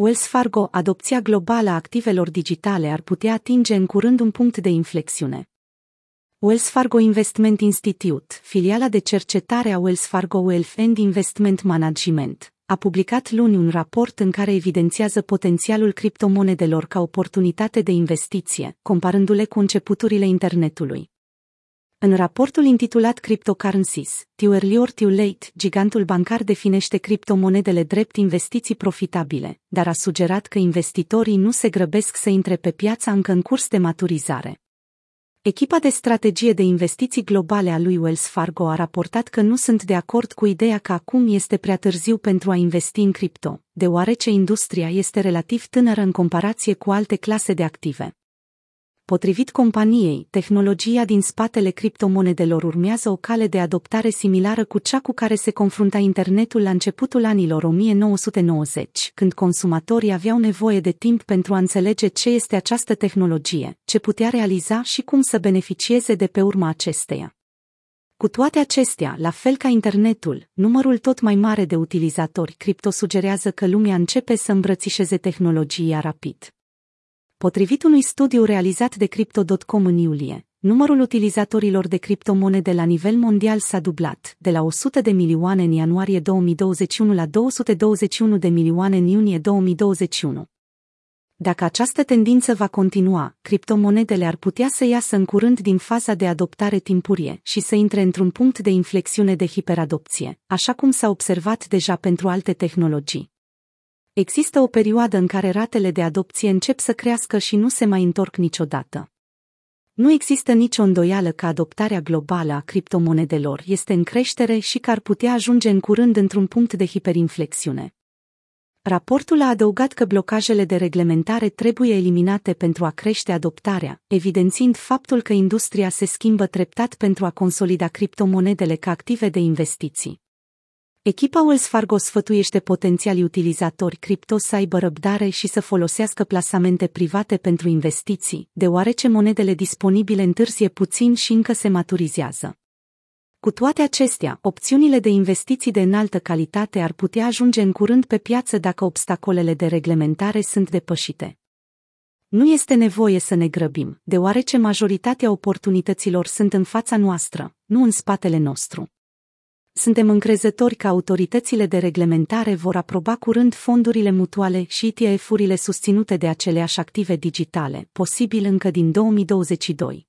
Wells Fargo, adopția globală a activelor digitale ar putea atinge în curând un punct de inflexiune. Wells Fargo Investment Institute, filiala de cercetare a Wells Fargo Wealth and Investment Management, a publicat luni un raport în care evidențiază potențialul criptomonedelor ca oportunitate de investiție, comparându-le cu începuturile internetului. În raportul intitulat Cryptocurrencies, Too Early or Too Late, gigantul bancar definește criptomonedele drept investiții profitabile, dar a sugerat că investitorii nu se grăbesc să intre pe piața încă în curs de maturizare. Echipa de strategie de investiții globale a lui Wells Fargo a raportat că nu sunt de acord cu ideea că acum este prea târziu pentru a investi în cripto, deoarece industria este relativ tânără în comparație cu alte clase de active. Potrivit companiei, tehnologia din spatele criptomonedelor urmează o cale de adoptare similară cu cea cu care se confrunta internetul la începutul anilor 1990, când consumatorii aveau nevoie de timp pentru a înțelege ce este această tehnologie, ce putea realiza și cum să beneficieze de pe urma acesteia. Cu toate acestea, la fel ca internetul, numărul tot mai mare de utilizatori cripto sugerează că lumea începe să îmbrățișeze tehnologia rapid. Potrivit unui studiu realizat de Crypto.com în iulie, numărul utilizatorilor de criptomonede la nivel mondial s-a dublat, de la 100 de milioane în ianuarie 2021 la 221 de milioane în iunie 2021. Dacă această tendință va continua, criptomonedele ar putea să iasă în curând din faza de adoptare timpurie și să intre într-un punct de inflexiune de hiperadopție, așa cum s-a observat deja pentru alte tehnologii. Există o perioadă în care ratele de adopție încep să crească și nu se mai întorc niciodată. Nu există nicio îndoială că adoptarea globală a criptomonedelor este în creștere și că ar putea ajunge în curând într-un punct de hiperinflexiune. Raportul a adăugat că blocajele de reglementare trebuie eliminate pentru a crește adoptarea, evidențiind faptul că industria se schimbă treptat pentru a consolida criptomonedele ca active de investiții. Echipa Wells Fargo sfătuiește potențialii utilizatori cripto să aibă răbdare și să folosească plasamente private pentru investiții, deoarece monedele disponibile întârzie puțin și încă se maturizează. Cu toate acestea, opțiunile de investiții de înaltă calitate ar putea ajunge în curând pe piață dacă obstacolele de reglementare sunt depășite. Nu este nevoie să ne grăbim, deoarece majoritatea oportunităților sunt în fața noastră, nu în spatele nostru. Suntem încrezători că autoritățile de reglementare vor aproba curând fondurile mutuale și ETF-urile susținute de aceleași active digitale, posibil încă din 2022.